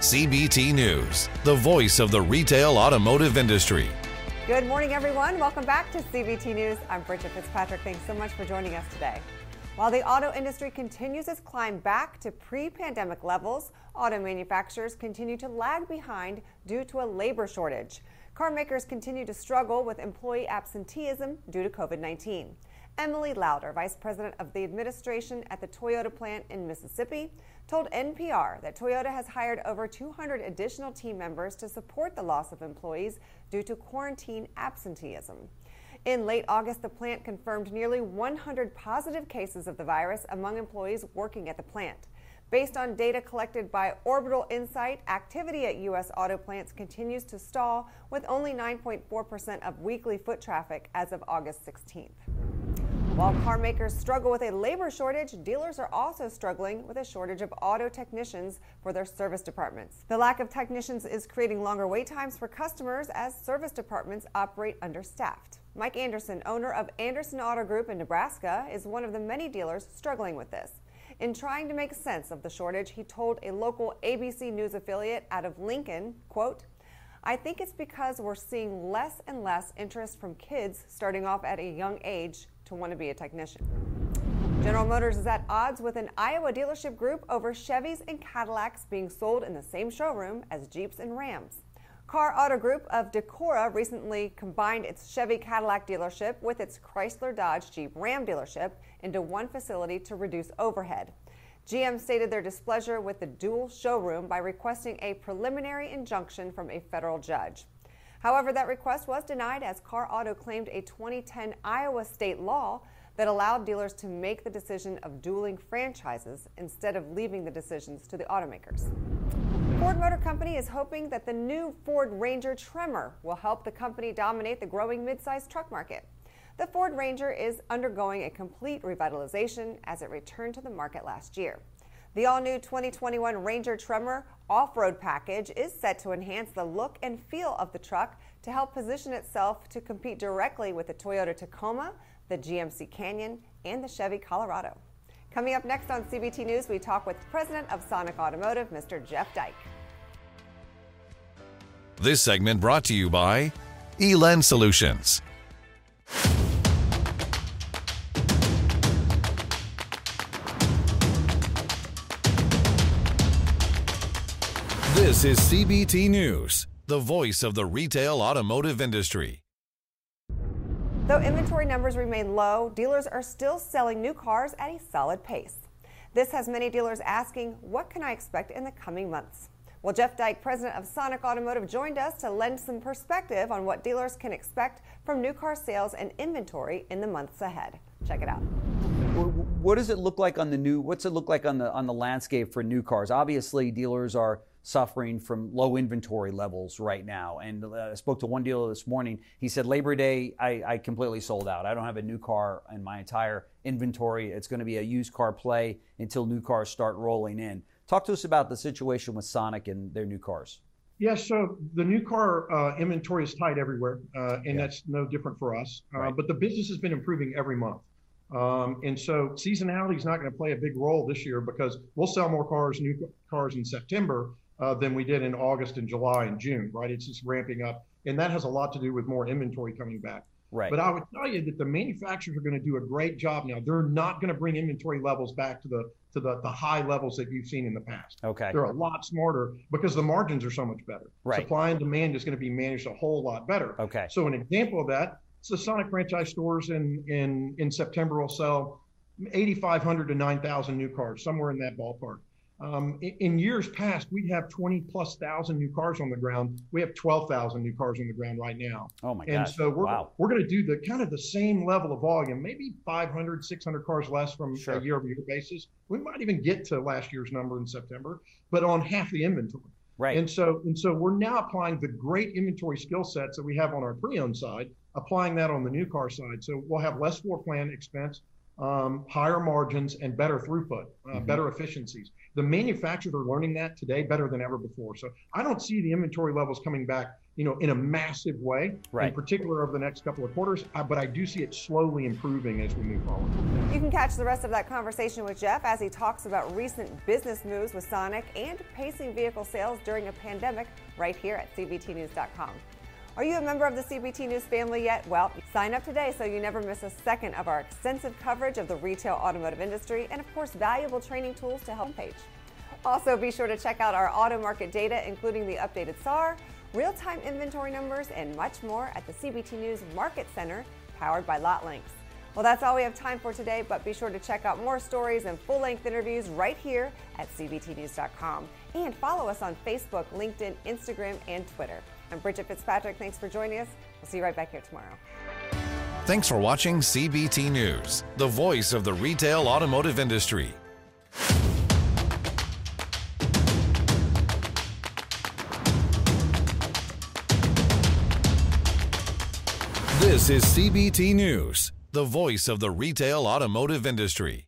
CBT News, the voice of the retail automotive industry. Good morning, everyone. Welcome back to CBT News. I'm Bridget Fitzpatrick. Thanks so much for joining us today. While the auto industry continues its climb back to pre pandemic levels, auto manufacturers continue to lag behind due to a labor shortage. Car makers continue to struggle with employee absenteeism due to COVID 19. Emily Lauder, Vice President of the Administration at the Toyota plant in Mississippi, told NPR that Toyota has hired over 200 additional team members to support the loss of employees due to quarantine absenteeism. In late August, the plant confirmed nearly 100 positive cases of the virus among employees working at the plant. Based on data collected by Orbital Insight, activity at U.S. auto plants continues to stall with only 9.4% of weekly foot traffic as of August 16th. While car makers struggle with a labor shortage, dealers are also struggling with a shortage of auto technicians for their service departments. The lack of technicians is creating longer wait times for customers as service departments operate understaffed. Mike Anderson, owner of Anderson Auto Group in Nebraska, is one of the many dealers struggling with this. In trying to make sense of the shortage, he told a local ABC News affiliate out of Lincoln, quote, I think it's because we're seeing less and less interest from kids starting off at a young age to want to be a technician. General Motors is at odds with an Iowa dealership group over Chevys and Cadillacs being sold in the same showroom as Jeeps and Rams. Car Auto Group of Decorah recently combined its Chevy Cadillac dealership with its Chrysler Dodge Jeep Ram dealership into one facility to reduce overhead. GM stated their displeasure with the dual showroom by requesting a preliminary injunction from a federal judge. However, that request was denied as Car Auto claimed a 2010 Iowa state law that allowed dealers to make the decision of dueling franchises instead of leaving the decisions to the automakers. Ford Motor Company is hoping that the new Ford Ranger Tremor will help the company dominate the growing midsize truck market. The Ford Ranger is undergoing a complete revitalization as it returned to the market last year. The all new 2021 Ranger Tremor off road package is set to enhance the look and feel of the truck to help position itself to compete directly with the Toyota Tacoma, the GMC Canyon, and the Chevy Colorado. Coming up next on CBT News, we talk with President of Sonic Automotive, Mr. Jeff Dyke. This segment brought to you by Elan Solutions. This is CBT News, the voice of the retail automotive industry. Though inventory numbers remain low, dealers are still selling new cars at a solid pace. This has many dealers asking, what can I expect in the coming months? Well, Jeff Dyke, president of Sonic Automotive, joined us to lend some perspective on what dealers can expect from new car sales and inventory in the months ahead. Check it out. What does it look like on the new? What's it look like on the on the landscape for new cars? Obviously, dealers are suffering from low inventory levels right now. And uh, I spoke to one dealer this morning. He said, Labor Day, I, I completely sold out. I don't have a new car in my entire inventory. It's going to be a used car play until new cars start rolling in. Talk to us about the situation with Sonic and their new cars. Yeah, so the new car uh, inventory is tight everywhere, uh, and yeah. that's no different for us. Uh, right. But the business has been improving every month. Um, and so seasonality is not going to play a big role this year because we'll sell more cars, new cars in September uh, than we did in August and July and June, right? It's just ramping up. And that has a lot to do with more inventory coming back. Right. But I would tell you that the manufacturers are going to do a great job now. They're not going to bring inventory levels back to the to the, the high levels that you've seen in the past. Okay. They're a lot smarter because the margins are so much better. Right. Supply and demand is going to be managed a whole lot better. Okay. So an example of that, it's the Sonic franchise stores in in in September will sell 8,500 to 9,000 new cars, somewhere in that ballpark. Um, in, in, years past, we'd have 20 plus thousand new cars on the ground. We have 12,000 new cars on the ground right now. Oh my God. And so we're, wow. we're going to do the kind of the same level of volume, maybe 500, 600 cars less from sure. a year over year basis. We might even get to last year's number in September, but on half the inventory. Right. And so, and so we're now applying the great inventory skill sets that we have on our pre-owned side, applying that on the new car side. So we'll have less floor plan expense, um, higher margins, and better throughput, uh, mm-hmm. better efficiencies the manufacturers are learning that today better than ever before. So I don't see the inventory levels coming back, you know, in a massive way, right. in particular over the next couple of quarters. Uh, but I do see it slowly improving as we move forward. You can catch the rest of that conversation with Jeff as he talks about recent business moves with Sonic and pacing vehicle sales during a pandemic right here at CBTNews.com. Are you a member of the CBT News family yet? Well, sign up today so you never miss a second of our extensive coverage of the retail automotive industry and, of course, valuable training tools to help page. Also, be sure to check out our auto market data, including the updated SAAR, real time inventory numbers, and much more at the CBT News Market Center, powered by LotLinx. Well, that's all we have time for today, but be sure to check out more stories and full length interviews right here at CBTNews.com. And follow us on Facebook, LinkedIn, Instagram, and Twitter. I'm Bridget Fitzpatrick. Thanks for joining us. We'll see you right back here tomorrow. Thanks for watching CBT News, the voice of the retail automotive industry. This is CBT News, the voice of the retail automotive industry.